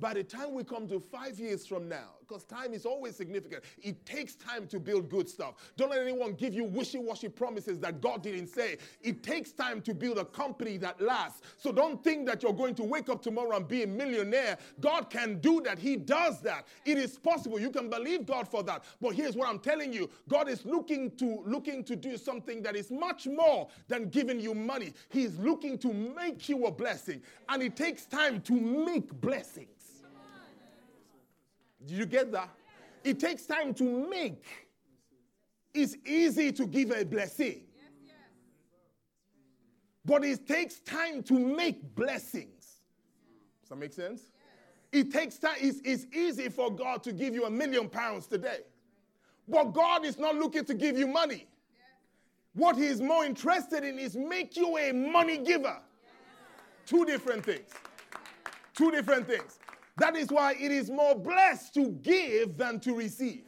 by the time we come to five years from now, because time is always significant, it takes time to build good stuff. Don't let anyone give you wishy washy promises that God didn't say. It takes time to build a company that lasts. So don't think that you're going to wake up tomorrow and be a millionaire. God can do that. He does that. It is possible. You can believe God for that. But here's what I'm telling you God is looking to, looking to do something that is much more than giving you money. He's looking to make you a blessing. And it takes time to make blessings. Did you get that? It takes time to make. It's easy to give a blessing. But it takes time to make blessings. Does that make sense? It takes time. It's, it's easy for God to give you a million pounds today. But God is not looking to give you money. What He is more interested in is make you a money giver. Two different things. Two different things. That is why it is more blessed to give than to receive.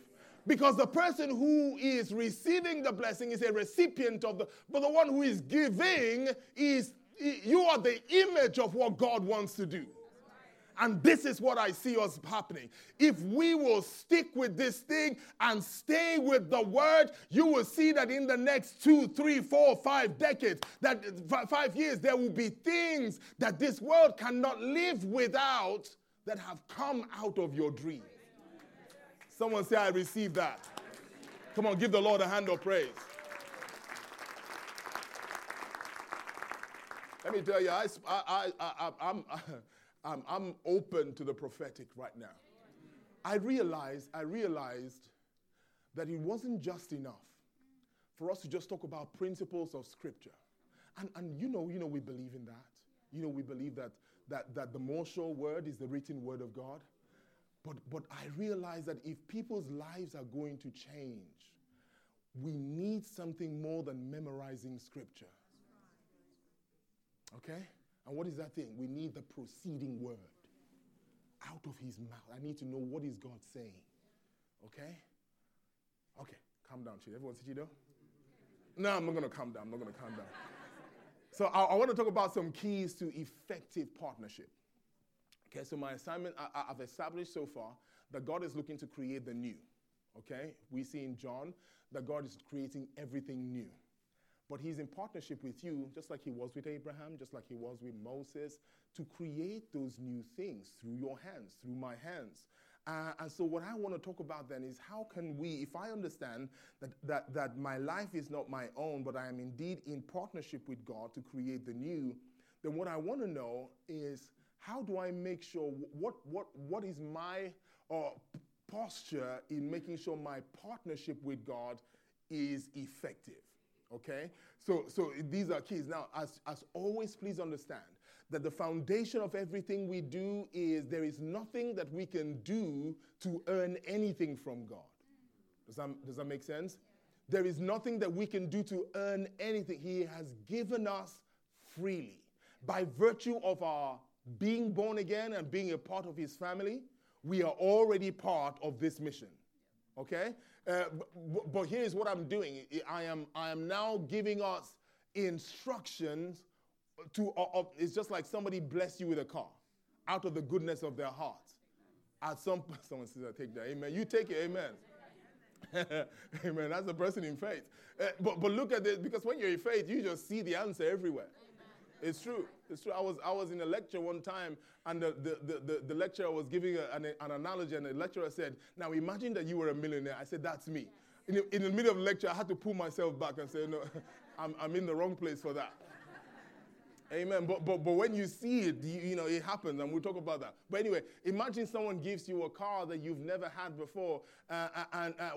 Because the person who is receiving the blessing is a recipient of the, but the one who is giving is, you are the image of what God wants to do. And this is what I see us happening. If we will stick with this thing and stay with the word, you will see that in the next two, three, four, five decades, that five years, there will be things that this world cannot live without that have come out of your dream. Someone say, I receive that. Come on, give the Lord a hand of praise. Let me tell you, I, I, I, I'm, I'm, I'm open to the prophetic right now. I realized, I realized that it wasn't just enough for us to just talk about principles of scripture. And, and you know, you know, we believe in that. You know, we believe that, that, that the more sure word is the written word of God. But, but I realize that if people's lives are going to change, we need something more than memorizing scripture. Okay? And what is that thing? We need the proceeding word out of his mouth. I need to know what is God saying. Okay? Okay, calm down, Chido. Everyone sit Chido? No, I'm not going to calm down. I'm not going to calm down. So I, I, want to talk about some keys to effective partnership. Okay, so my assignment, I, I've established so far that God is looking to create the new. Okay? We see in John that God is creating everything new. But he's in partnership with you, just like he was with Abraham, just like he was with Moses, to create those new things through your hands, through my hands. Uh, and so, what I want to talk about then is how can we, if I understand that, that, that my life is not my own, but I am indeed in partnership with God to create the new, then what I want to know is how do I make sure, what, what, what is my uh, posture in making sure my partnership with God is effective? Okay? So, so these are keys. Now, as, as always, please understand that the foundation of everything we do is there is nothing that we can do to earn anything from God. Does that, does that make sense? There is nothing that we can do to earn anything. He has given us freely. By virtue of our being born again and being a part of His family, we are already part of this mission. Okay? Uh, but, but, here's what I'm doing. I am, I am now giving us instructions to, uh, uh, it's just like somebody bless you with a car out of the goodness of their heart. At some point, someone says, I take that. Amen. You take it. Amen. Amen. That's a person in faith. Uh, but, but look at this, because when you're in faith, you just see the answer everywhere. It's true. It's true. I was, I was in a lecture one time, and the, the, the, the lecturer was giving a, an, an analogy, and the lecturer said, Now imagine that you were a millionaire. I said, That's me. In the, in the middle of the lecture, I had to pull myself back and say, No, I'm, I'm in the wrong place for that. Amen. But, but, but when you see it, you, you, know, it happens, and we'll talk about that. But anyway, imagine someone gives you a car that you've never had before, uh, uh and uh,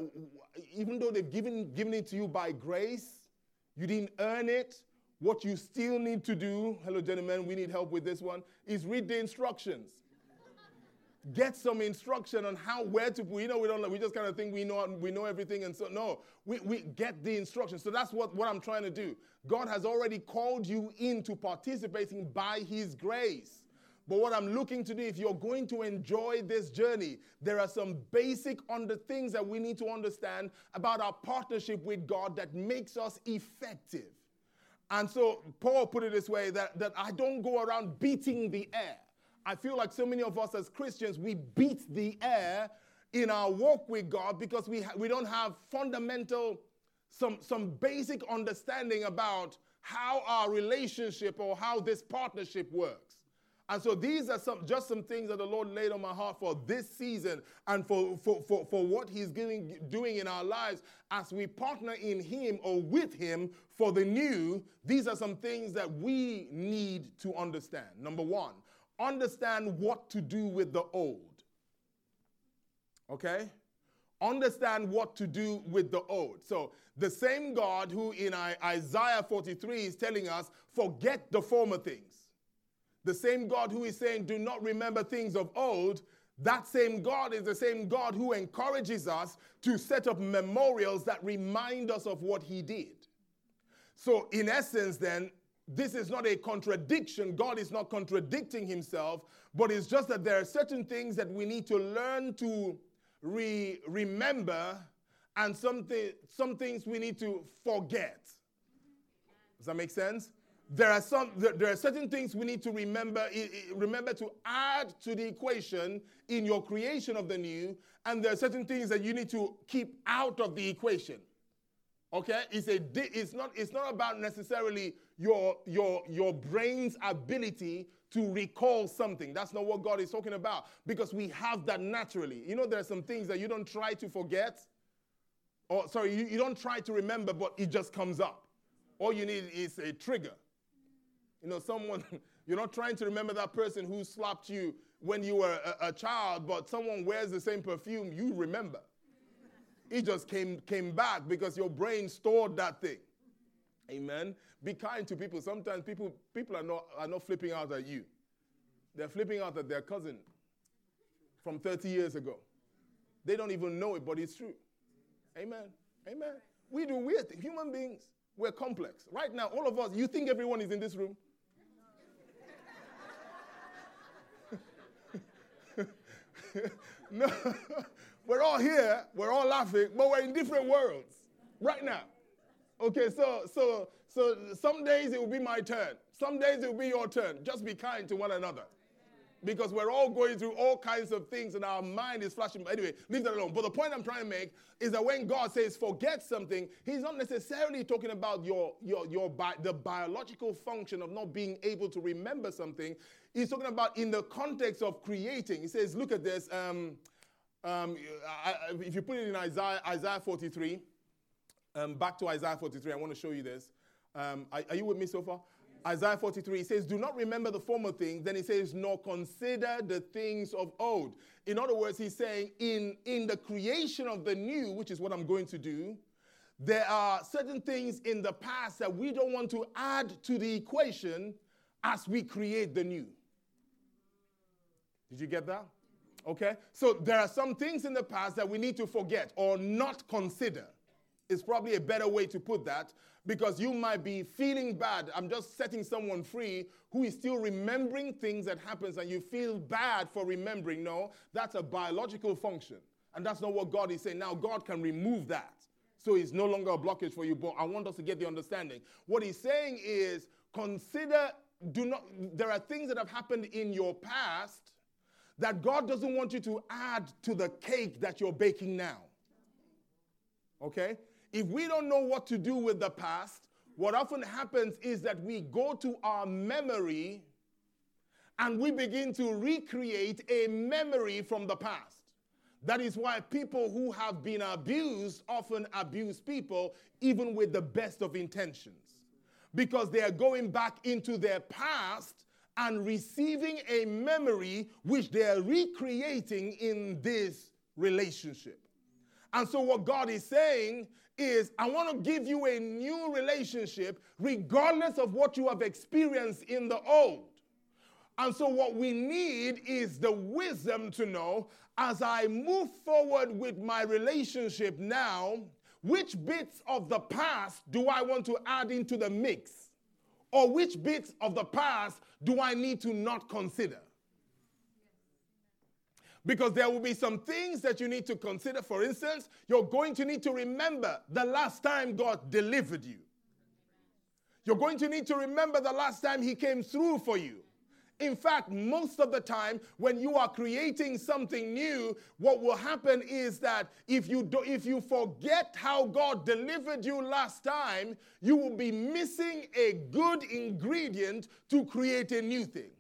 even though they've given, given it to you by grace, you didn't earn it, what you still need to do, hello, gentlemen, we need help with this one, is read the instructions. Get some instruction on how, where to. You know, we don't. We just kind of think we know. We know everything, and so no, we, we get the instruction So that's what what I'm trying to do. God has already called you into participating by His grace. But what I'm looking to do, if you're going to enjoy this journey, there are some basic under things that we need to understand about our partnership with God that makes us effective. And so Paul put it this way that, that I don't go around beating the air. I feel like so many of us as Christians, we beat the air in our walk with God because we, ha- we don't have fundamental, some, some basic understanding about how our relationship or how this partnership works. And so these are some just some things that the Lord laid on my heart for this season and for, for, for, for what He's doing, doing in our lives as we partner in Him or with Him for the new. These are some things that we need to understand. Number one, understand what to do with the old. Okay? Understand what to do with the old. So, the same God who in Isaiah 43 is telling us, forget the former things. The same God who is saying, do not remember things of old. That same God is the same God who encourages us to set up memorials that remind us of what he did. So, in essence, then, this is not a contradiction. God is not contradicting himself, but it's just that there are certain things that we need to learn to re- remember and some, th- some things we need to forget. Does that make sense? There are some there are certain things we need to remember remember to add to the equation in your creation of the new and there are certain things that you need to keep out of the equation. Okay? It's a it's not it's not about necessarily your your your brain's ability to recall something. That's not what God is talking about because we have that naturally. You know, there are some things that you don't try to forget, or sorry, you, you don't try to remember, but it just comes up. All you need is a trigger. You know, someone, you're not trying to remember that person who slapped you when you were a, a child, but someone wears the same perfume, you remember. It just came, came back because your brain stored that thing. Amen. Be kind to people. Sometimes people, people are, not, are not flipping out at you, they're flipping out at their cousin from 30 years ago. They don't even know it, but it's true. Amen. Amen. We do weird things. Human beings, we're complex. Right now, all of us, you think everyone is in this room? no. we're all here, we're all laughing, but we're in different worlds right now. Okay, so so so some days it will be my turn. Some days it will be your turn. Just be kind to one another. Because we're all going through all kinds of things and our mind is flashing. By anyway, leave that alone. But the point I'm trying to make is that when God says forget something, He's not necessarily talking about your, your, your bi- the biological function of not being able to remember something. He's talking about in the context of creating. He says, look at this. Um, um, I, if you put it in Isaiah, Isaiah 43, um, back to Isaiah 43. I want to show you this. Um, are, are, you with me so far? Isaiah 43, he says, Do not remember the former things. Then he says, Nor consider the things of old. In other words, he's saying, in, in the creation of the new, which is what I'm going to do, there are certain things in the past that we don't want to add to the equation as we create the new. Did you get that? Okay? So there are some things in the past that we need to forget or not consider It's probably a better way to put that because you might be feeling bad. I'm just setting someone free who is still remembering things that happens and you feel bad for remembering. No, that's a biological function. And that's not what God is saying. Now God can remove that. So it's no longer a blockage for you, but I want us to get the understanding. What he's saying is consider do not there are things that have happened in your past that God doesn't want you to add to the cake that you're baking now. Okay? If we don't know what to do with the past, what often happens is that we go to our memory and we begin to recreate a memory from the past. That is why people who have been abused often abuse people, even with the best of intentions, because they are going back into their past and receiving a memory which they are recreating in this relationship. And so, what God is saying is, I want to give you a new relationship regardless of what you have experienced in the old. And so, what we need is the wisdom to know as I move forward with my relationship now, which bits of the past do I want to add into the mix? Or which bits of the past do I need to not consider? Because there will be some things that you need to consider. For instance, you're going to need to remember the last time God delivered you. You're going to need to remember the last time He came through for you. In fact, most of the time, when you are creating something new, what will happen is that if you do, if you forget how God delivered you last time, you will be missing a good ingredient to create a new thing.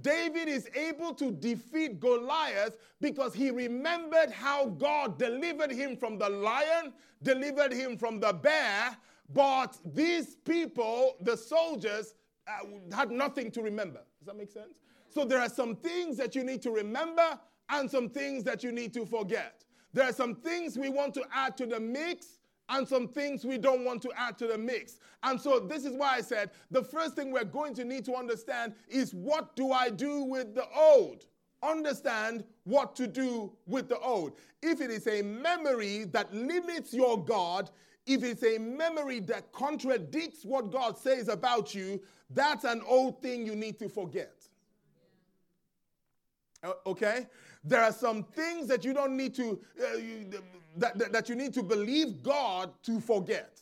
David is able to defeat Goliath because he remembered how God delivered him from the lion, delivered him from the bear, but these people, the soldiers, uh, had nothing to remember. That make sense? So there are some things that you need to remember and some things that you need to forget. There are some things we want to add to the mix and some things we don't want to add to the mix. And so this is why I said the first thing we're going to need to understand is what do I do with the old? Understand what to do with the old. If it is a memory that limits your God, if it's a memory that contradicts what God says about you, that's an old thing you need to forget. Okay? There are some things that you don't need to, uh, you, that, that, that you need to believe God to forget.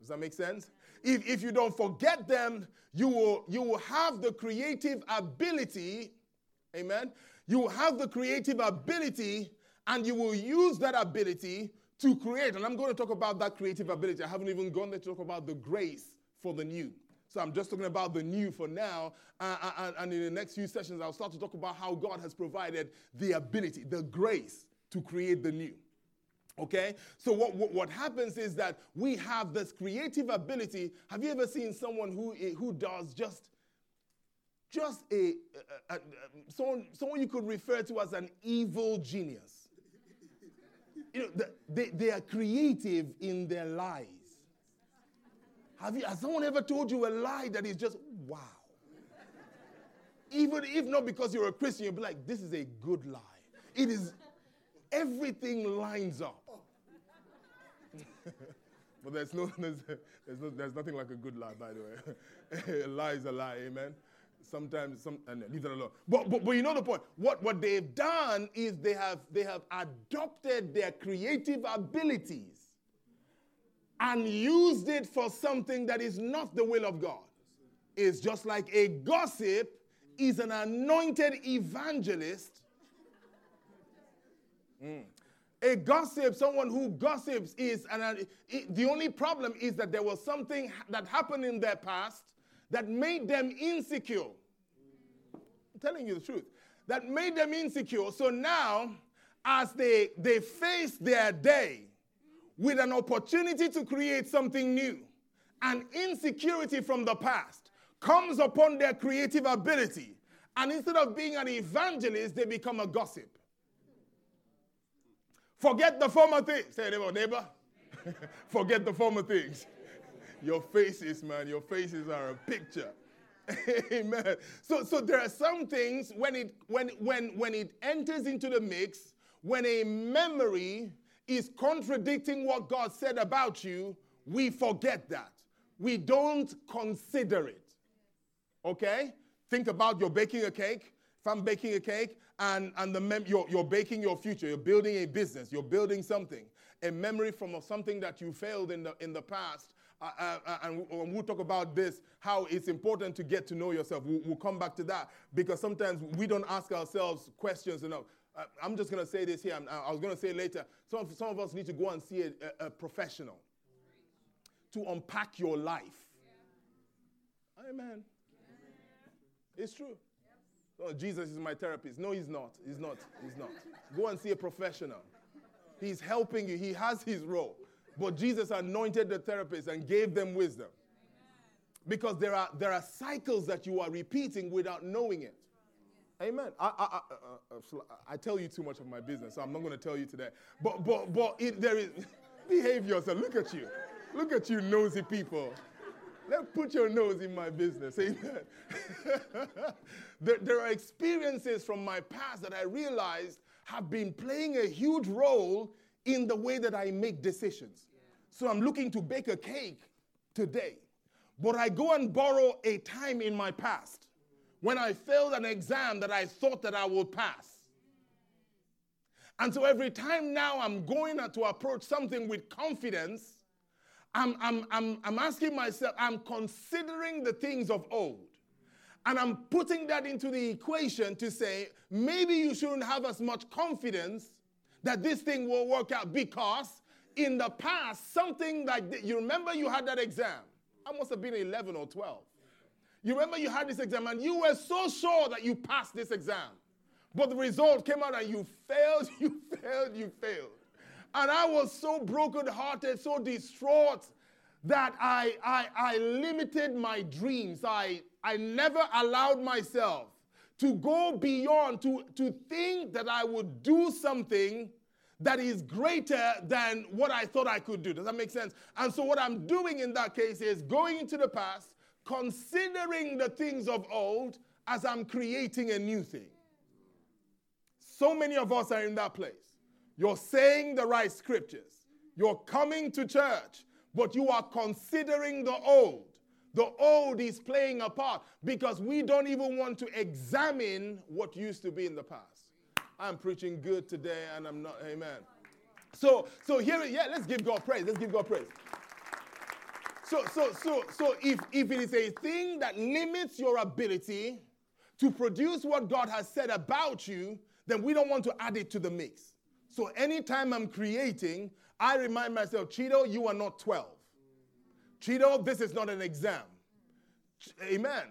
Does that make sense? If, if you don't forget them, you will, you will have the creative ability, amen? You will have the creative ability and you will use that ability to create. And I'm going to talk about that creative ability. I haven't even gone there to talk about the grace for the new. So I'm just talking about the new for now. Uh, uh, uh, and in the next few sessions, I'll start to talk about how God has provided the ability, the grace to create the new. Okay? So what, what, what, happens is that we have this creative ability. Have you ever seen someone who, eh, who does just just a, a, a, a someone, someone you could refer to as an evil genius? You know, the, they, they are creative in their lies. Have you, has someone ever told you a lie that is just, wow? Even if not because you're a Christian, you'll be like, this is a good lie. It is, everything lines up. but there's no, there's, there's, no, there's nothing like a good lie, by the way. a lie is a lie, amen? Sometimes, some, and leave that alone. But, but, but you know the point. What, what they've done is they have, they have adopted their creative abilities and used it for something that is not the will of God. It's just like a gossip is an anointed evangelist. Mm. A gossip, someone who gossips, is an, uh, the only problem is that there was something that happened in their past that made them insecure. I'm telling you the truth. That made them insecure. So now, as they, they face their day, with an opportunity to create something new. And insecurity from the past comes upon their creative ability. And instead of being an evangelist, they become a gossip. Forget the former things. Say, neighbor, neighbor. Forget the former things. Your faces, man, your faces are a picture. Amen. So, so there are some things when it when when when it enters into the mix, when a memory is contradicting what God said about you, we forget that. We don't consider it. Okay? Think about you're baking a cake. If I'm baking a cake and, and the mem- you're, you're baking your future, you're building a business, you're building something, a memory from something that you failed in the, in the past. And we'll talk about this, how it's important to get to know yourself. We'll, come back to that because sometimes we don't ask ourselves questions enough. I'm just going to say this here. I was going to say later. Some of, some of us need to go and see a, a, a professional to unpack your life. Yeah. Amen. Yeah. It's true. Oh, Jesus is my therapist. No, he's not. He's not. He's not. Go and see a professional. He's helping you. He has his role. But Jesus anointed the therapist and gave them wisdom. Because there are, there are cycles that you are repeating without knowing it. Amen. I, I, I, uh, uh, I, tell you too much of my business, so I'm not going to tell you today. But, but, but it, there is, behave yourself. Look at you. Look at you, nosy people. Let put your nose in my business. Amen. there, there are experiences from my past that I realized have been playing a huge role in the way that I make decisions. So I'm looking to bake a cake today, but I go and borrow a time in my past when I failed an exam that I thought that I would pass. And so every time now I'm going to approach something with confidence, I'm, I'm, I'm, I'm asking myself, I'm considering the things of old. And I'm putting that into the equation to say maybe you shouldn't have as much confidence that this thing will work out because in the past, something like you remember you had that exam. I must have been 11 or 12. You remember you had this exam and you were so sure that you passed this exam. But the result came out and you failed, you failed, you failed. And I was so brokenhearted, so distraught that I, I, I limited my dreams. I, I never allowed myself to go beyond, to, to think that I would do something that is greater than what I thought I could do. Does that make sense? And so, what I'm doing in that case is going into the past, considering the things of old as I'm creating a new thing. So many of us are in that place. You're saying the right scriptures, you're coming to church, but you are considering the old. The old is playing a part because we don't even want to examine what used to be in the past. I'm preaching good today and I'm not, amen. So, so here, yeah, let's give God praise. Let's give God praise. So, so, so, so if, if it is a thing that limits your ability to produce what God has said about you, then we don't want to add it to the mix. So anytime I'm creating, I remind myself, Chido, you are not 12. Chido, this is not an exam. Amen.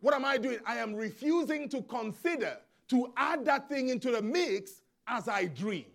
What am I doing? I am refusing to consider to add that thing into the mix as I dream.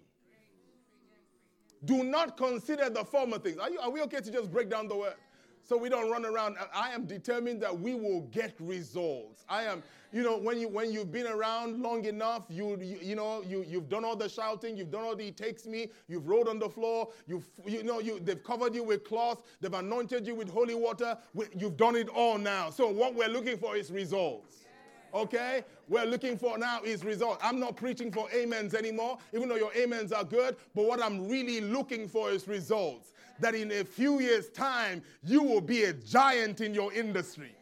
Do not consider the former things. Are, you, are we okay to just break down the word? So we don't run around. I am determined that we will get results. I am, you know, when you when you've been around long enough, you you, you know you you've done all the shouting, you've done all the takes me, you've rolled on the floor, you've you know you they've covered you with cloth, they've anointed you with holy water. You've done it all now. So what we're looking for is results. Okay? We're looking for now is result. I'm not preaching for amens anymore, even though your amens are good, but what I'm really looking for is results. That in a few years' time, you will be a giant in your industry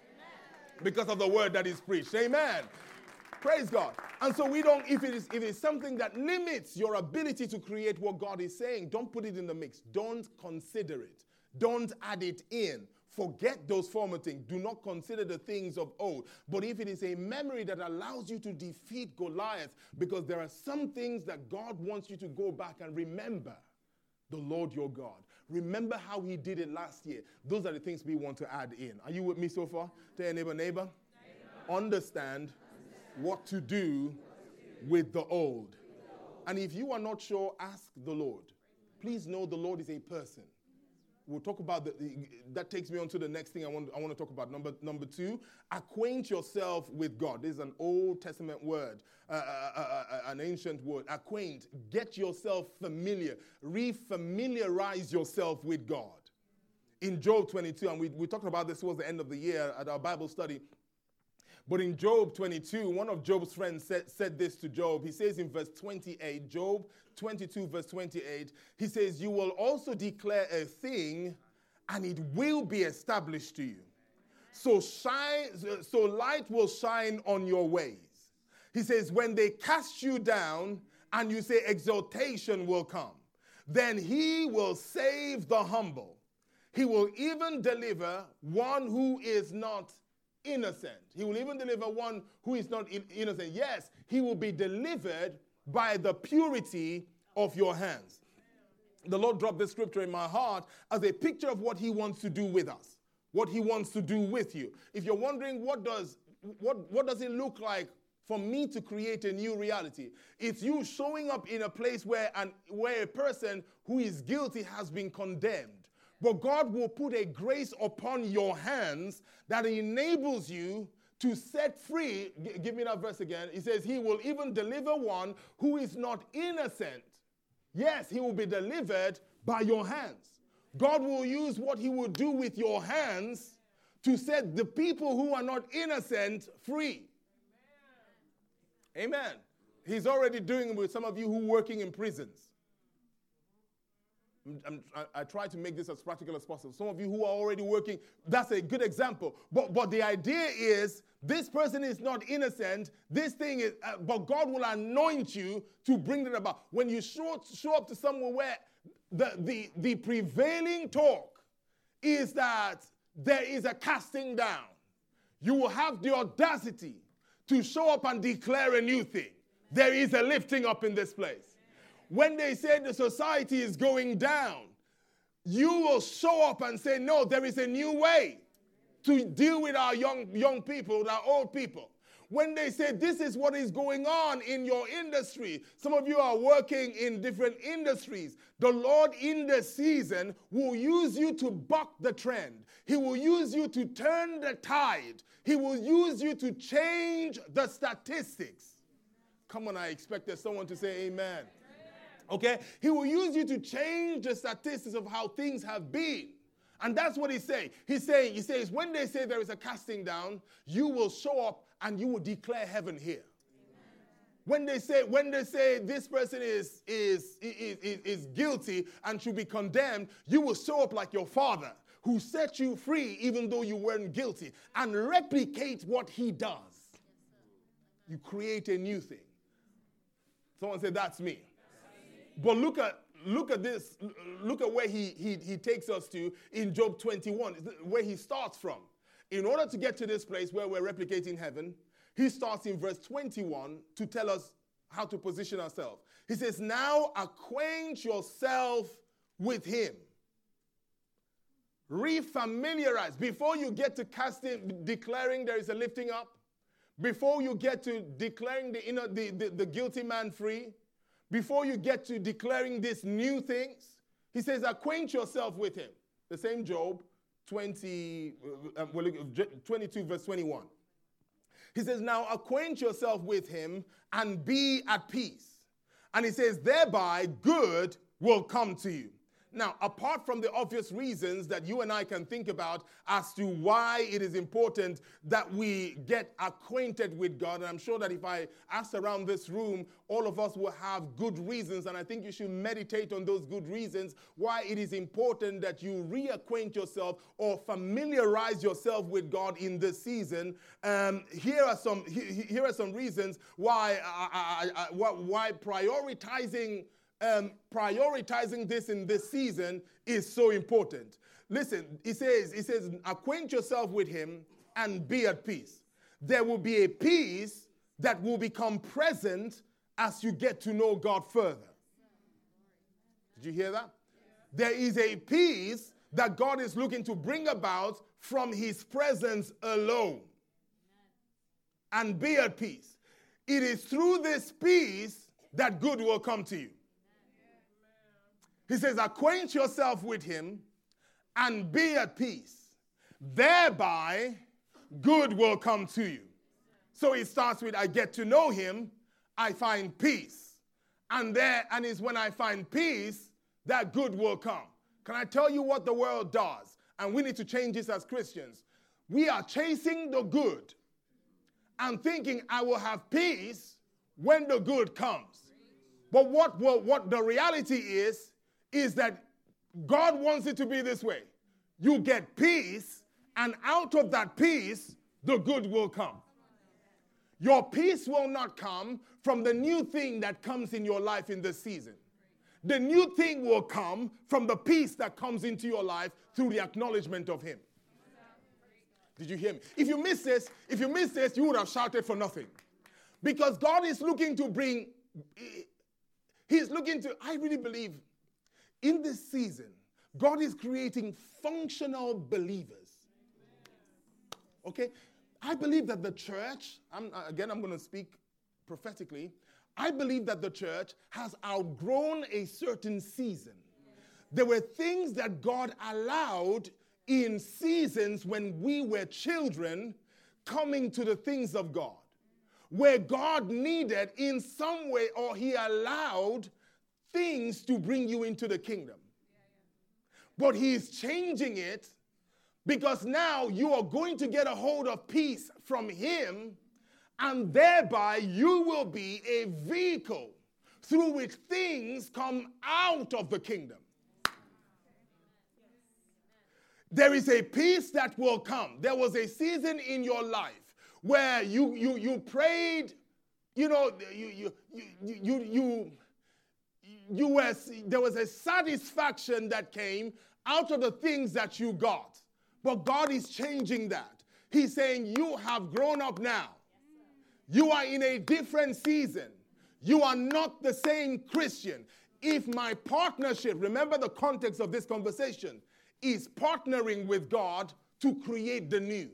because of the word that is preached. Amen. Praise God. And so we don't, if it is if it's something that limits your ability to create what God is saying, don't put it in the mix. Don't consider it. Don't add it in. Forget those former things. Do not consider the things of old. But if it is a memory that allows you to defeat Goliath, because there are some things that God wants you to go back and remember the Lord your God. Remember how he did it last year. Those are the things we want to add in. Are you with me so far? Tell your neighbor, neighbor. neighbor. Understand, Understand what to do with the old. And if you are not sure, ask the Lord. Please know the Lord is a person we'll talk about the, that takes me on to the next thing I want, I want to talk about. Number, number two, acquaint yourself with God. This is an Old Testament word, uh, uh, uh, uh an ancient word. Acquaint, get yourself familiar, refamiliarize yourself with God. In Job 22, and we, we talked about this towards the end of the year at our Bible study. But in Job 22, one of Job's friends said, said this to Job. He says in verse 28, Job 22, verse 28, he says, You will also declare a thing and it will be established to you. So shine, so light will shine on your ways. He says, When they cast you down and you say exaltation will come, then he will save the humble. He will even deliver one who is not innocent. He will even deliver one who is not innocent. Yes, he will be delivered by the purity of your hands. The Lord dropped this scripture in my heart as a picture of what he wants to do with us, what he wants to do with you. If you're wondering what does what, what does it look like for me to create a new reality. It's you showing up in a place where, an, where a person who is guilty has been condemned. But God will put a grace upon your hands that enables you to set free. G- give me that verse again. He says, He will even deliver one who is not innocent. Yes, he will be delivered by your hands. God will use what he will do with your hands to set the people who are not innocent free. Amen. Amen. He's already doing it with some of you who are working in prisons. I'm, i try to make this as practical as possible. Some of you who are already working, that's a good example. But, but the idea is this person is not innocent. This thing is, uh, but God will anoint you to bring it about. When you show, show up to somewhere where the, the, the prevailing talk is that there is a casting down, you will have the audacity to show up and declare a new thing. There is a lifting up in this place. When they say the society is going down, you will show up and say, No, there is a new way to deal with our young, young people, our old people. When they say this is what is going on in your industry, some of you are working in different industries. The Lord in the season will use you to buck the trend. He will use you to turn the tide. He will use you to change the statistics. Come on, I expected someone to say amen. Okay? He will use you to change the statistics of how things have been. And that's what he's saying. He's saying, he says, when they say there is a casting down, you will show up and you will declare heaven here. When they say, when they say this person is, is, is, is, is guilty and should be condemned, you will show up like your father who set you free even though you weren't guilty and replicate what he does. You create a new thing. Someone said, That's me. But look at look at this. Look at where he, he, he takes us to in Job 21, where he starts from. In order to get to this place where we're replicating heaven, he starts in verse 21 to tell us how to position ourselves. He says, Now acquaint yourself with him. Refamiliarize. Before you get to casting, declaring there is a lifting up, before you get to declaring the, inner, the, the, the guilty man free, before you get to declaring these new things, he says, acquaint yourself with him. The same Job 20, uh, uh 22, verse 21. He says, Now acquaint yourself with him and be at peace. And he says, Thereby good will come to you. Now, apart from the obvious reasons that you and I can think about as to why it is important that we get acquainted with God, and I'm sure that if I ask around this room, all of us will have good reasons, and I think you should meditate on those good reasons why it is important that you reacquaint yourself or familiarize yourself with God in this season. Um, here are some here are some reasons why I, I, I, why prioritizing um, prioritizing this in this season is so important. Listen, he says, he says, acquaint yourself with him and be at peace. There will be a peace that will become present as you get to know God further. Did you hear that? There is a peace that God is looking to bring about from his presence alone. And be at peace. It is through this peace that good will come to you. He says, acquaint yourself with him and be at peace. Thereby, good will come to you. So it starts with, I get to know him, I find peace. And there, and it's when I find peace that good will come. Can I tell you what the world does? And we need to change this as Christians. We are chasing the good and thinking I will have peace when the good comes. But what, what, what the reality is, is that God wants it to be this way. You get peace, and out of that peace, the good will come. Your peace will not come from the new thing that comes in your life in this season. The new thing will come from the peace that comes into your life through the acknowledgement of Him. Did you hear me? If you miss this, if you miss this, you would have shouted for nothing. Because God is looking to bring, He's looking to, I really believe in this season, God is creating functional believers. Okay? I believe that the church, I'm, uh, again, I'm going to speak prophetically. I believe that the church has outgrown a certain season. There were things that God allowed in seasons when we were children coming to the things of God, where God needed in some way or He allowed things to bring you into the kingdom. But he is changing it because now you are going to get a hold of peace from him, and thereby you will be a vehicle through which things come out of the kingdom. There is a peace that will come. There was a season in your life where you you you prayed, you know, you you you you, you you were, there was a satisfaction that came out of the things that you got. But God is changing that. He's saying, You have grown up now. You are in a different season. You are not the same Christian. If my partnership, remember the context of this conversation, is partnering with God to create the new.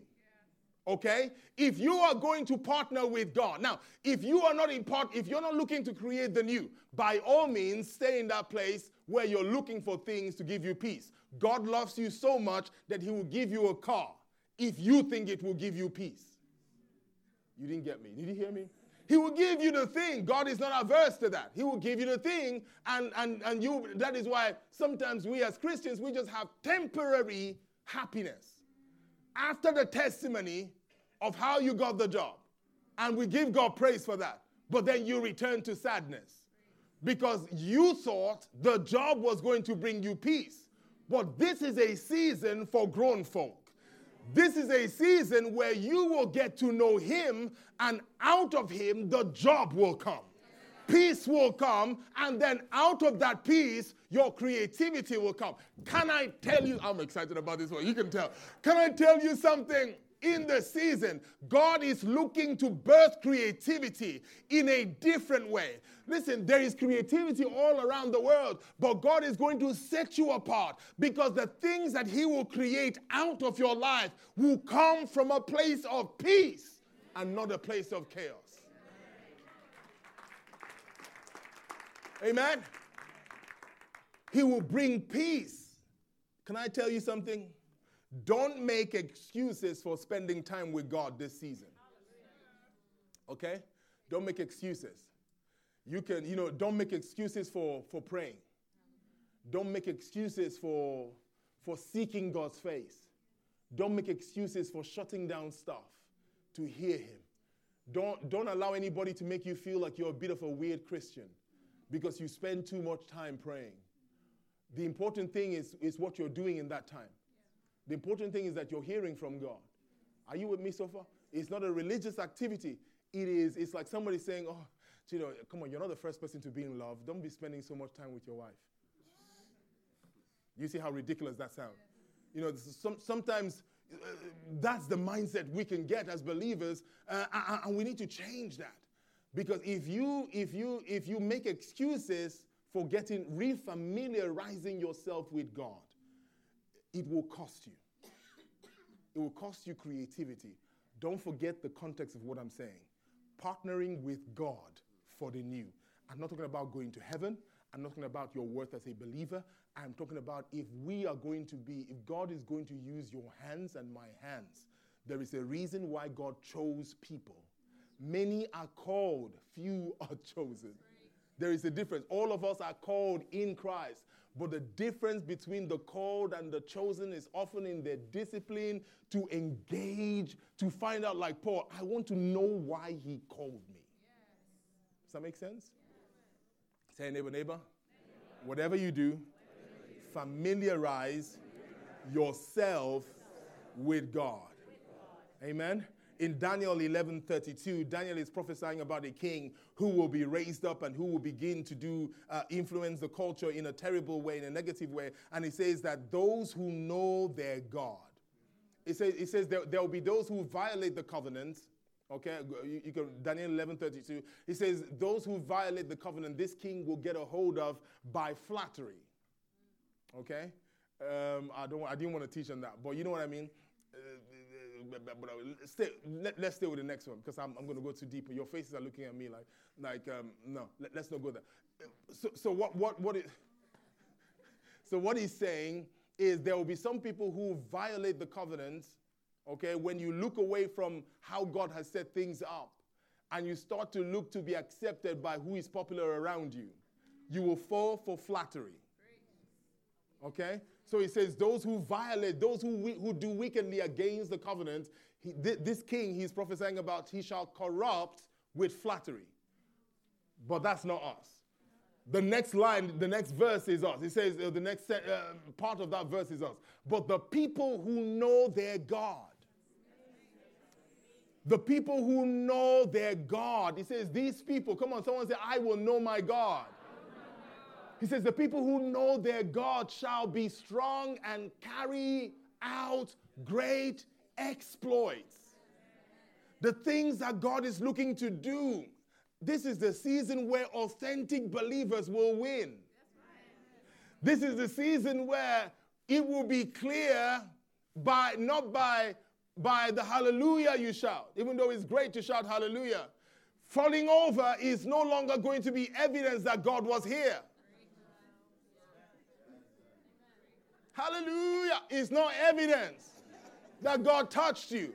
Okay? If you are going to partner with God, now, if you are not in part, if you're not looking to create the new, by all means, stay in that place where you're looking for things to give you peace. God loves you so much that He will give you a car if you think it will give you peace. You didn't get me. Did you hear me? He will give you the thing. God is not averse to that. He will give you the thing, and and and you. That is why sometimes we as Christians we just have temporary happiness after the testimony of how you got the job, and we give God praise for that. But then you return to sadness because you thought the job was going to bring you peace. But this is a season for grown folk. This is a season where you will get to know Him, and out of Him, the job will come. Peace will come, and then out of that peace, your creativity will come. Can I tell you? I'm excited about this one. You can tell. Can I tell you something? in the season, God is looking to birth creativity in a different way. Listen, there is creativity all around the world, but God is going to set you apart because the things that He will create out of your life will come from a place of peace and not a place of chaos. Amen. He will bring peace. Can I tell you something? Don't make excuses for spending time with God this season. Okay? Don't make excuses. You can, you know, don't make excuses for, for praying. Don't make excuses for, for seeking God's face. Don't make excuses for shutting down stuff to hear Him. Don't, don't allow anybody to make you feel like you're a bit of a weird Christian because you spend too much time praying. The important thing is, is what you're doing in that time. The important thing is that you're hearing from God. Are you with me so far? It's not a religious activity. It is, it's like somebody saying, Oh, you know, come on, you're not the first person to be in love. Don't be spending so much time with your wife. You see how ridiculous that sounds? You know, some, sometimes uh, that's the mindset we can get as believers, uh, and we need to change that. Because if you, if you, if you make excuses for getting refamiliarizing yourself with God, it will cost you. It will cost you creativity. Don't forget the context of what I'm saying. Partnering with God for the new. I'm not talking about going to heaven. I'm not talking about your worth as a believer. I'm talking about if we are going to be, if God is going to use your hands and my hands, there is a reason why God chose people. Many are called, few are chosen. There is a difference. All of us are called in Christ. But the difference between the called and the chosen is often in their discipline to engage, to find out, like Paul, I want to know why he called me. Does that make sense? Say, neighbor, neighbor. Whatever you do, familiarize yourself with God. Amen in Daniel 11:32, Daniel is prophesying about a king who will be raised up and who will begin to do uh, influence the culture in a terrible way, in a negative way. And he says that those who know their God, it says, says there, there will be those who violate the covenant. Okay, you, you can Daniel 11:32. He says those who violate the covenant, this king will get a hold of by flattery. Okay, um, I don't. I didn't want to teach on that, but you know what I mean but, but stay, let, us stay with the next one because I'm, I'm going to go too deep. Your faces are looking at me like, like um, no, let, us not go there. So, so what, what, what is, so what he's saying is there will be some people who violate the covenants, okay, when you look away from how God has set things up and you start to look to be accepted by who is popular around you, you will fall for flattery. Okay? So he says, those who violate, those who, who do wickedly against the covenant, he, th- this king he's prophesying about, he shall corrupt with flattery. But that's not us. The next line, the next verse is us. He says, uh, the next uh, part of that verse is us. But the people who know their God, the people who know their God, he says, these people, come on, someone say, I will know my God. He says, The people who know their God shall be strong and carry out great exploits. The things that God is looking to do. This is the season where authentic believers will win. This is the season where it will be clear by not by by the hallelujah you shout, even though it's great to shout hallelujah. Falling over is no longer going to be evidence that God was here. Hallelujah is not evidence that God touched you.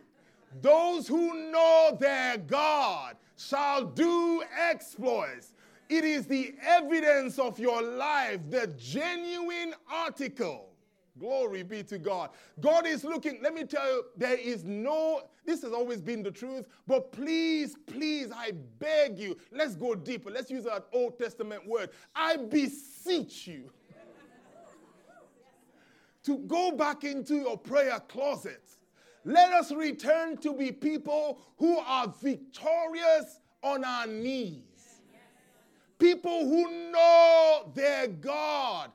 Those who know their God shall do exploits. It is the evidence of your life, the genuine article. Glory be to God. God is looking, let me tell you, there is no, this has always been the truth, but please, please, I beg you, let's go deeper. Let's use that Old Testament word. I beseech you to go back into your prayer closet. Let us return to be people who are victorious on our knees. People who know their God.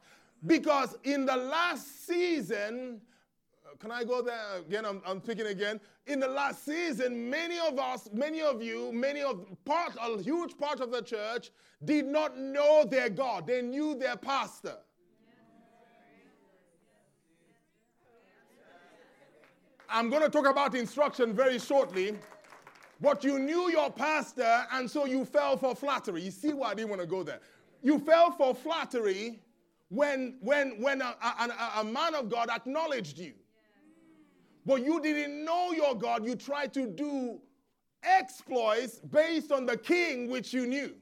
Because in the last season, uh, can I go there again? I'm, I'm thinking again. In the last season, many of us, many of you, many of part, a huge part of the church did not know their God. They knew their pastor. I'm going to talk about instruction very shortly. But you knew your pastor, and so you fell for flattery. You see why I didn't want to go there. You fell for flattery when, when, when a, a, a man of God acknowledged you. But you didn't know your God. You tried to do exploits based on the king which you knew.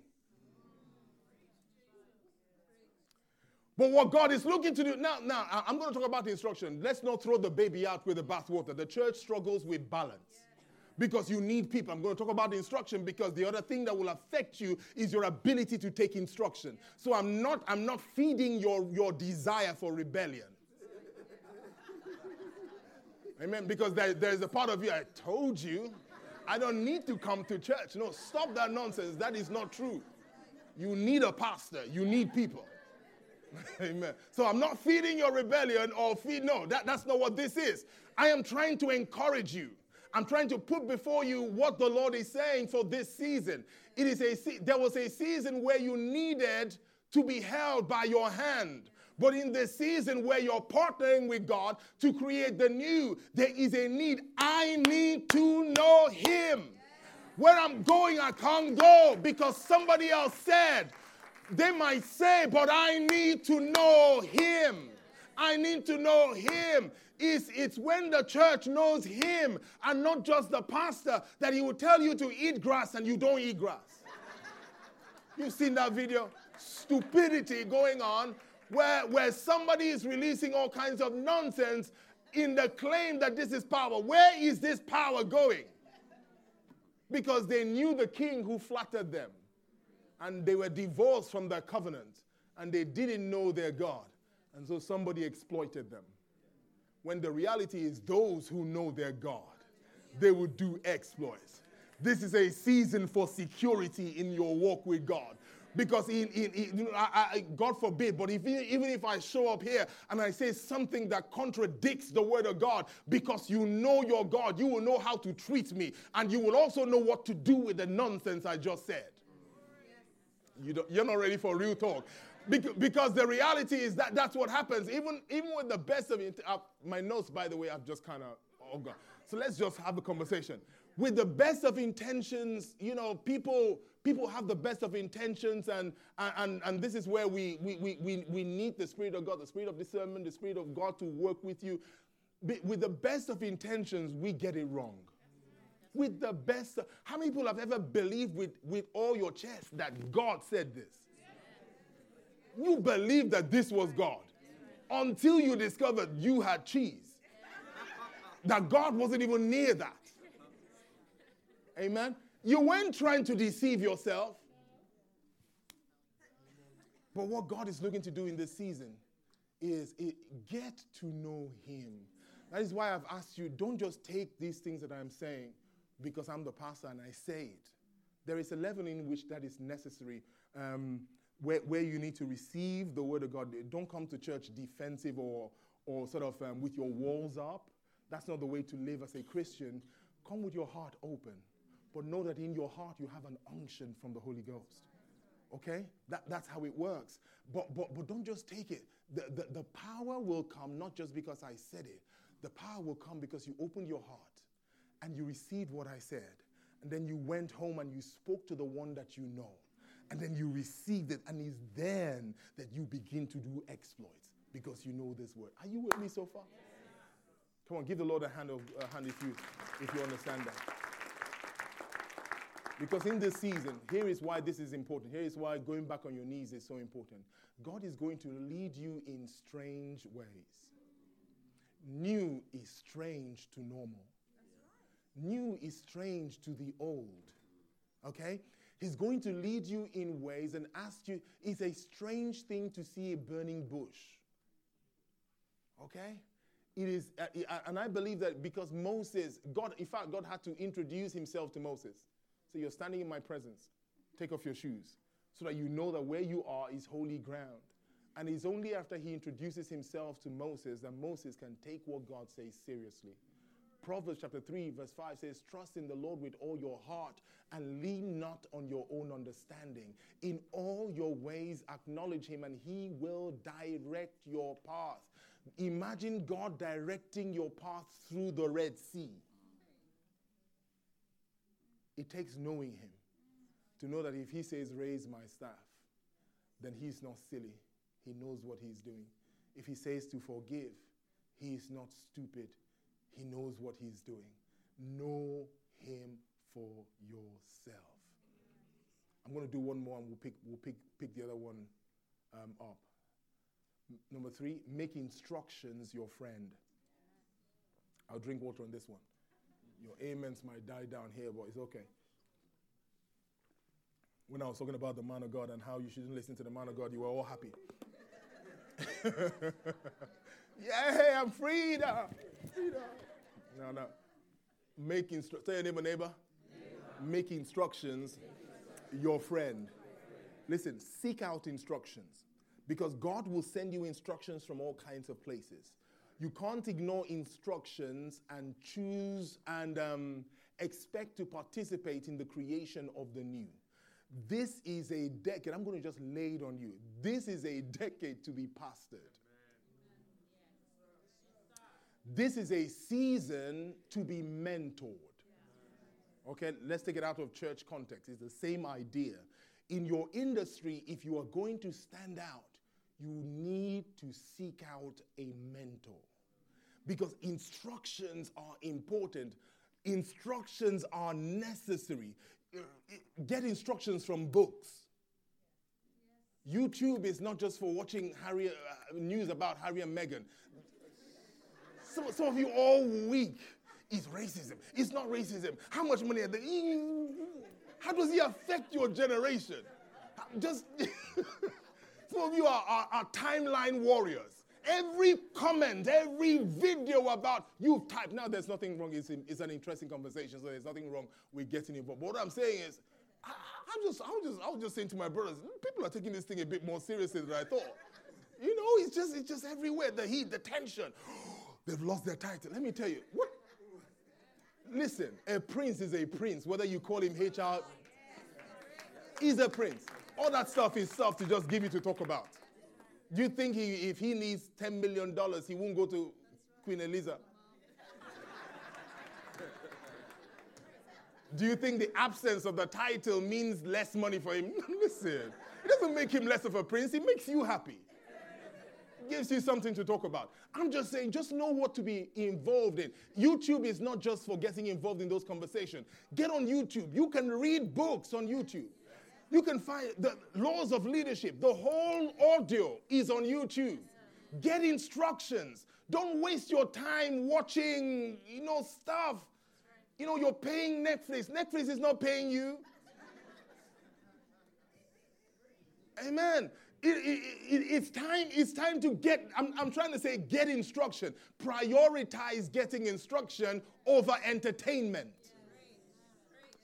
But what God is looking to do now, now I'm going to talk about instruction. Let's not throw the baby out with the bathwater. The church struggles with balance because you need people. I'm going to talk about instruction because the other thing that will affect you is your ability to take instruction. So I'm not I'm not feeding your your desire for rebellion. Amen. Because there, there's a part of you, I told you, I don't need to come to church. No, stop that nonsense. That is not true. You need a pastor, you need people. Amen. So I'm not feeding your rebellion or feed, no, that, that's not what this is. I am trying to encourage you. I'm trying to put before you what the Lord is saying for this season. It is a there was a season where you needed to be held by your hand. But in the season where you're partnering with God to create the new, there is a need. I need to know Him. Where I'm going, I can't go because somebody else said, they might say, but I need to know him. I need to know him. It's, it's when the church knows him and not just the pastor that he will tell you to eat grass and you don't eat grass. You've seen that video? Stupidity going on where, where somebody is releasing all kinds of nonsense in the claim that this is power. Where is this power going? Because they knew the king who flattered them and they were divorced from their covenant and they didn't know their God. And so somebody exploited them. When the reality is, those who know their God, they will do exploits. This is a season for security in your walk with God. Because in, in, in I, I, God forbid, but if, even if I show up here and I say something that contradicts the word of God, because you know your God, you will know how to treat me, and you will also know what to do with the nonsense I just said. You you're not ready for real talk. Because the reality is that that's what happens. Even, even with the best of uh, my notes, by the way, I've just kind of, oh God. So let's just have a conversation. With the best of intentions, you know, people people have the best of intentions, and and, and this is where we, we, we, we need the Spirit of God, the Spirit of discernment, the Spirit of God to work with you. With the best of intentions, we get it wrong with the best. How many people have ever believed with, with all your chest that God said this? You believed that this was God until you discovered you had cheese. That God wasn't even near that. Amen. You weren't trying to deceive yourself. But what God is looking to do in this season is it, get to know Him. That is why I've asked you don't just take these things that I'm saying because I'm the pastor and I say it. There is a level in which that is necessary, um, where, where you need to receive the word of God. Don't come to church defensive or, or sort of um, with your walls up. That's not the way to live as a Christian. Come with your heart open, but know that in your heart you have an unction from the Holy Ghost. Okay? That, that's how it works. But, but, but don't just take it. The, the, the power will come not just because I said it, the power will come because you opened your heart and you received what I said. And then you went home and you spoke to the one that you know. And then you received it. And it's then that you begin to do exploits because you know this word. Are you with me so far? Yes. Come on, give the Lord a hand, of, a hand if, you, if you understand that. Because in this season, here is why this is important. Here is why going back on your knees is so important. God is going to lead you in strange ways. New is strange to normal. New is strange to the old. Okay? He's going to lead you in ways and ask you, it's a strange thing to see a burning bush. Okay? It is, uh, and I believe that because Moses, God, in fact, God had to introduce himself to Moses. So you're standing in my presence. Take off your shoes so that you know that where you are is holy ground. And it's only after he introduces himself to Moses that Moses can take what God says seriously. Proverbs chapter 3, verse 5 says, Trust in the Lord with all your heart and lean not on your own understanding. In all your ways, acknowledge him, and he will direct your path. Imagine God directing your path through the Red Sea. It takes knowing him to know that if he says, Raise my staff, then he's not silly. He knows what he's doing. If he says to forgive, he is not stupid. He knows what he's doing. Know him for yourself. I'm going to do one more and we'll pick, we'll pick, pick the other one um, up. M- number three, make instructions your friend. I'll drink water on this one. Your amens might die down here, but it's okay. When I was talking about the man of God and how you shouldn't listen to the man of God, you were all happy. yeah, I'm free now. No, no. Make instru- say your neighbor, neighbor. neighbor. Make instructions your friend. Listen, seek out instructions because God will send you instructions from all kinds of places. You can't ignore instructions and choose and um, expect to participate in the creation of the new. This is a decade. I'm going to just lay it on you. This is a decade to be pastored. This is a season to be mentored. Okay, let's take it out of church context. It's the same idea. In your industry, if you are going to stand out, you need to seek out a mentor because instructions are important. Instructions are necessary. Get instructions from books. YouTube is not just for watching Harry, uh, news about Harry and Meghan. Some, some of you all week is racism. It's not racism. How much money are they? How does he affect your generation? Just some of you are, are, are timeline warriors. Every comment, every video about you've typed. Now, there's nothing wrong. It's, it's an interesting conversation, so there's nothing wrong with getting involved. But what I'm saying is, I, am just, I'm just, I was just saying to my brothers, people are taking this thing a bit more seriously than I thought. You know, it's just, it's just everywhere. The heat, the tension. They've lost their title. Let me tell you. What? Listen, a prince is a prince, whether you call him HR. He's a prince. All that stuff is stuff to just give you to talk about. Do you think he, if he needs $10 million, he won't go to Queen Eliza? Do you think the absence of the title means less money for him? Listen, it doesn't make him less of a prince, it makes you happy gives you something to talk about. I'm just saying, just know what to be involved in. YouTube is not just for getting involved in those conversations. Get on YouTube. You can read books on YouTube. You can find the laws of leadership. The whole audio is on YouTube. Get instructions. Don't waste your time watching, you know, stuff. You know, you're paying Netflix. Netflix is not paying you. Amen it, it, it's time it's time to get I'm, I'm trying to say get instruction prioritize getting instruction over entertainment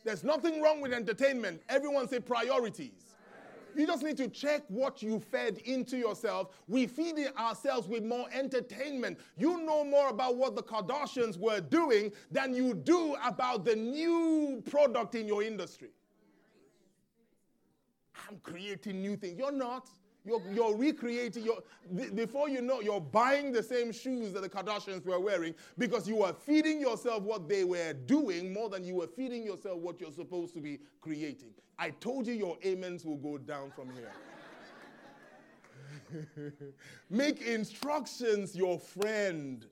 there's nothing wrong with entertainment everyone say priorities You just need to check what you fed into yourself. We feed ourselves with more entertainment. You know more about what the Kardashians were doing than you do about the new product in your industry. I'm creating new things. You're not. You're, you're recreating, you're, before you know, you're buying the same shoes that the Kardashians were wearing because you are feeding yourself what they were doing more than you were feeding yourself what you're supposed to be creating. I told you your amens will go down from here. Make instructions your friend.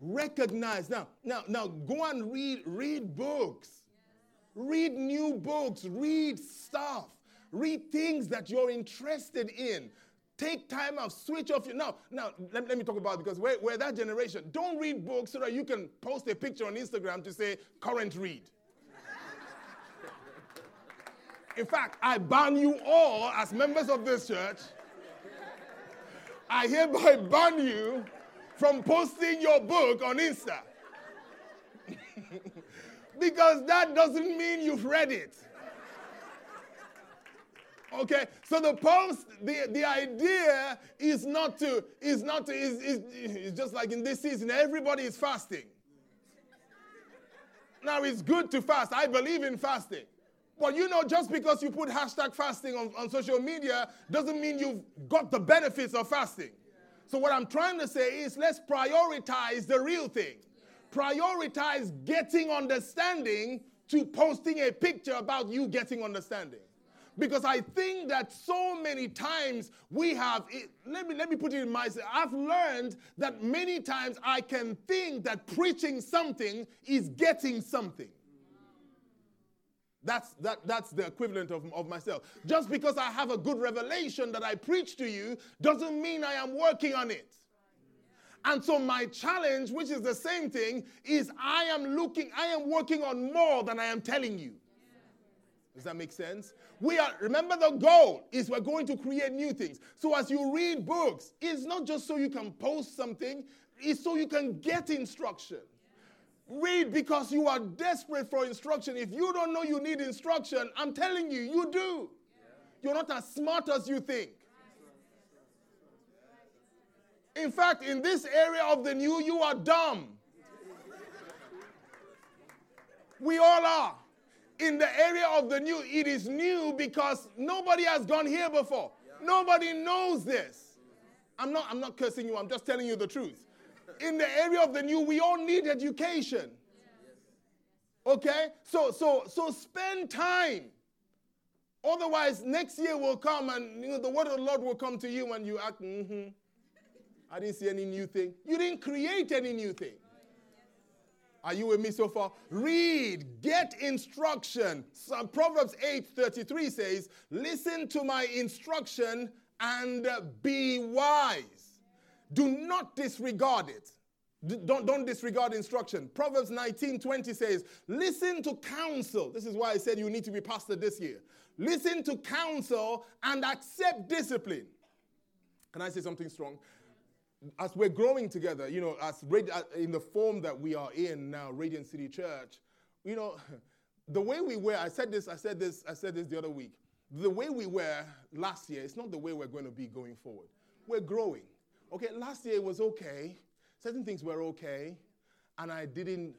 Recognize. Now, now, now go and read, read books. Read new books. Read stuff. Read things that you're interested in. Take time out, switch off your. Now, now let, let me talk about because we're, we're that generation. Don't read books so that you can post a picture on Instagram to say current read. In fact, I ban you all as members of this church. I hereby ban you from posting your book on Insta. because that doesn't mean you've read it. Okay, so the post, the, the idea is not to, is not to, is, is, is just like in this season, everybody is fasting. Now it's good to fast. I believe in fasting. But you know, just because you put hashtag fasting on, on social media doesn't mean you've got the benefits of fasting. So, what I'm trying to say is let's prioritize the real thing. Prioritize getting understanding to posting a picture about you getting understanding. Because I think that so many times we have, it, let, me, let me put it in myself. I've learned that many times I can think that preaching something is getting something. That's, that, that's the equivalent of, of myself. Just because I have a good revelation that I preach to you doesn't mean I am working on it. And so my challenge, which is the same thing, is I am looking, I am working on more than I am telling you. Does that make sense? We are, remember the goal is we're going to create new things. So as you read books, it's not just so you can post something, it's so you can get instruction. Read because you are desperate for instruction. If you don't know you need instruction, I'm telling you, you do. You're not as smart as you think. In fact, in this area of the new, you are dumb. We all are. In the area of the new, it is new because nobody has gone here before. Nobody knows this. I'm not, I'm not cursing you, I'm just telling you the truth in the area of the new, we all need education. Okay? So so so spend time. Otherwise, next year will come and you know, the word of the Lord will come to you and you act, mm-hmm. I didn't see any new thing. You didn't create any new thing. Are you with me so far? Read, get instruction. So Proverbs 8:33 says, "Listen to my instruction and be wise." Do not disregard it. Don't, don't disregard instruction. Proverbs 19 20 says, Listen to counsel. This is why I said you need to be pastor this year. Listen to counsel and accept discipline. Can I say something strong? As we're growing together, you know, as uh, in the form that we are in now, Radiant City Church, you know, the way we were, I said this, I said this, I said this the other week. The way we were last year, it's not the way we're going to be going forward. We're growing. Okay, last year was okay. Certain things were okay. And I didn't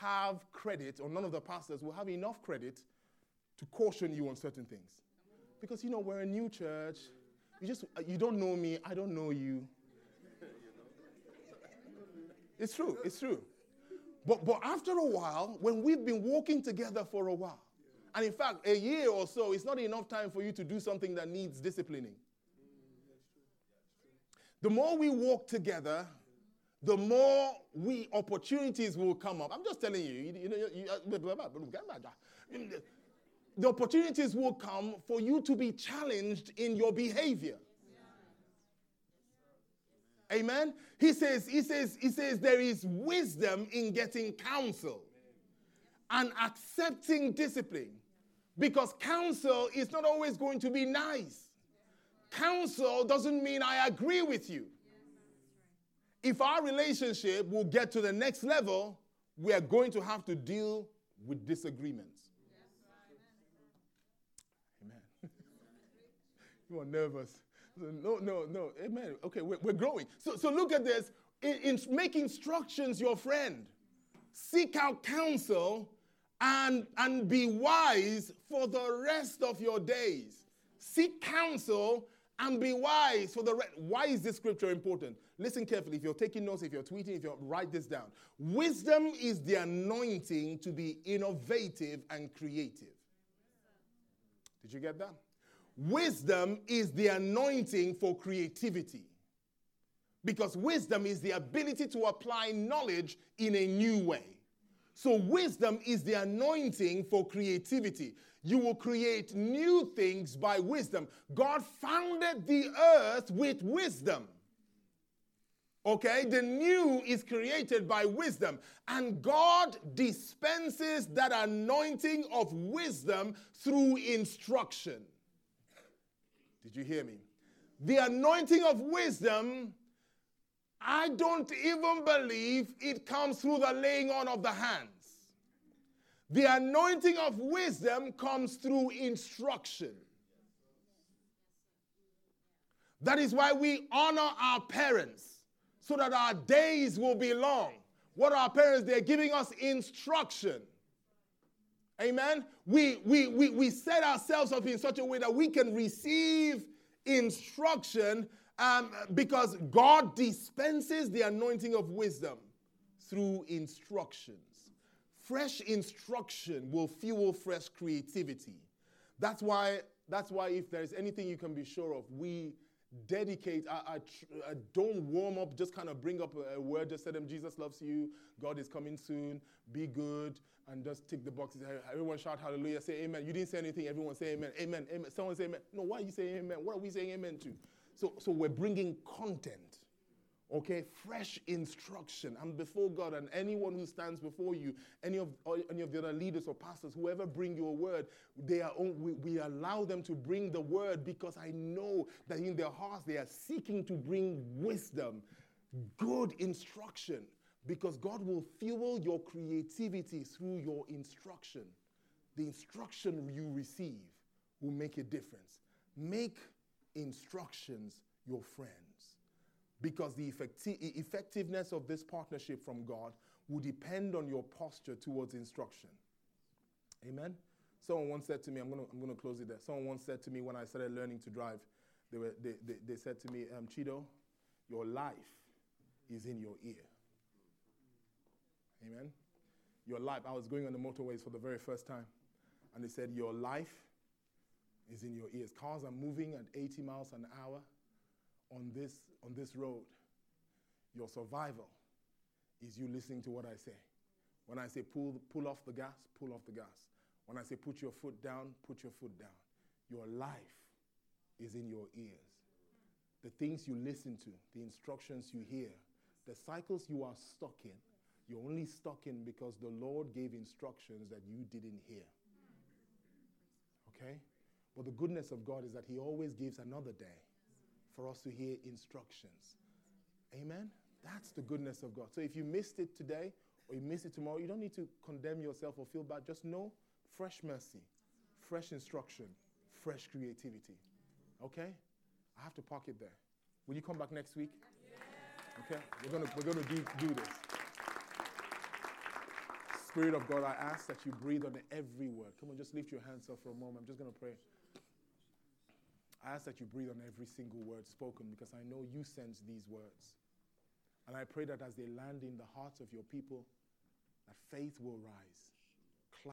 have credit, or none of the pastors will have enough credit to caution you on certain things. Because, you know, we're a new church. You just, you don't know me. I don't know you. It's true. It's true. But, but after a while, when we've been walking together for a while, and in fact, a year or so is not enough time for you to do something that needs disciplining. The more we walk together, the more we opportunities will come up. I'm just telling you, you, know, you, uh, the opportunities will come for you to be challenged in your behavior. Amen. He says, he says, he says there is wisdom in getting counsel and accepting discipline. Because counsel is not always going to be nice counsel doesn't mean I agree with you. If our relationship will get to the next level, we are going to have to deal with disagreements. Amen. You are nervous. No, no, no. Amen. Okay, we're, we're growing. So, so look at this. In, in make instructions your friend. Seek out counsel and, and be wise for the rest of your days. Seek counsel and be wise for the rest. Why is this scripture important? Listen carefully. If you're taking notes, if you're tweeting, if you write this down. Wisdom is the anointing to be innovative and creative. Did you get that? Wisdom is the anointing for creativity. Because wisdom is the ability to apply knowledge in a new way. So, wisdom is the anointing for creativity. You will create new things by wisdom. God founded the earth with wisdom. Okay, the new is created by wisdom, and God dispenses that anointing of wisdom through instruction. Did you hear me? The anointing of wisdom, I don't even believe it comes through the laying on of the hands. The anointing of wisdom comes through instruction. That is why we honor our parents so that our days will be long. What are our parents? They're giving us instruction. Amen. We, we, we, we set ourselves up in such a way that we can receive instruction um, because God dispenses the anointing of wisdom through instructions. Fresh instruction will fuel fresh creativity. That's why, that's why if there's anything you can be sure of, we dedicate. I, I, I, uh, don't warm up, just kind of bring up a, a, word, just tell them Jesus loves you, God is coming soon, be good, and just tick the boxes. Everyone shout hallelujah, say amen. You didn't say anything, everyone say amen, amen, amen. Someone say amen. No, why are you saying amen? What are we saying amen to? So, so we're bringing content okay? Fresh instruction. And before god and anyone who stands before you any of any of the other leaders or pastors whoever bring your word they are we, we allow them to bring the word because i know that in their hearts they are seeking to bring wisdom good instruction because god will fuel your creativity through your instruction. The instruction you receive will make a difference. Make instructions your friend because the effecti- effectiveness of this partnership from God will depend on your posture towards instruction. Amen? Someone once said to me, I'm going to I'm gonna close it there. Someone once said to me when I started learning to drive, they, were, they, they, they said to me, um, Chido, your life is in your ear. Amen? Your life, I was going on the motorways for the very first time, and they said, Your life is in your ears. Cars are moving at 80 miles an hour on this, on this road, your survival is you listening to what I say. When I say pull, pull off the gas, pull off the gas. When I say put your foot down, put your foot down. Your life is in your ears. The things you listen to, the instructions you hear, the cycles you are stuck in, you're only stuck in because the Lord gave instructions that you didn't hear. Okay? But the goodness of God is that He always gives another day for us to hear instructions. Amen? That's the goodness of God. So if you missed it today or you miss it tomorrow, you don't need to condemn yourself or feel bad. Just know fresh mercy, fresh instruction, fresh creativity. Okay? I have to park it there. Will you come back next week? Okay? We're gonna we're gonna do, do this. Spirit of God, I ask that you breathe on every word. Come on, just lift your hands up for a moment. I'm just gonna pray. I ask that you breathe on every single word spoken because I know you sense these words. And I pray that as they land in the hearts of your people, that faith will rise,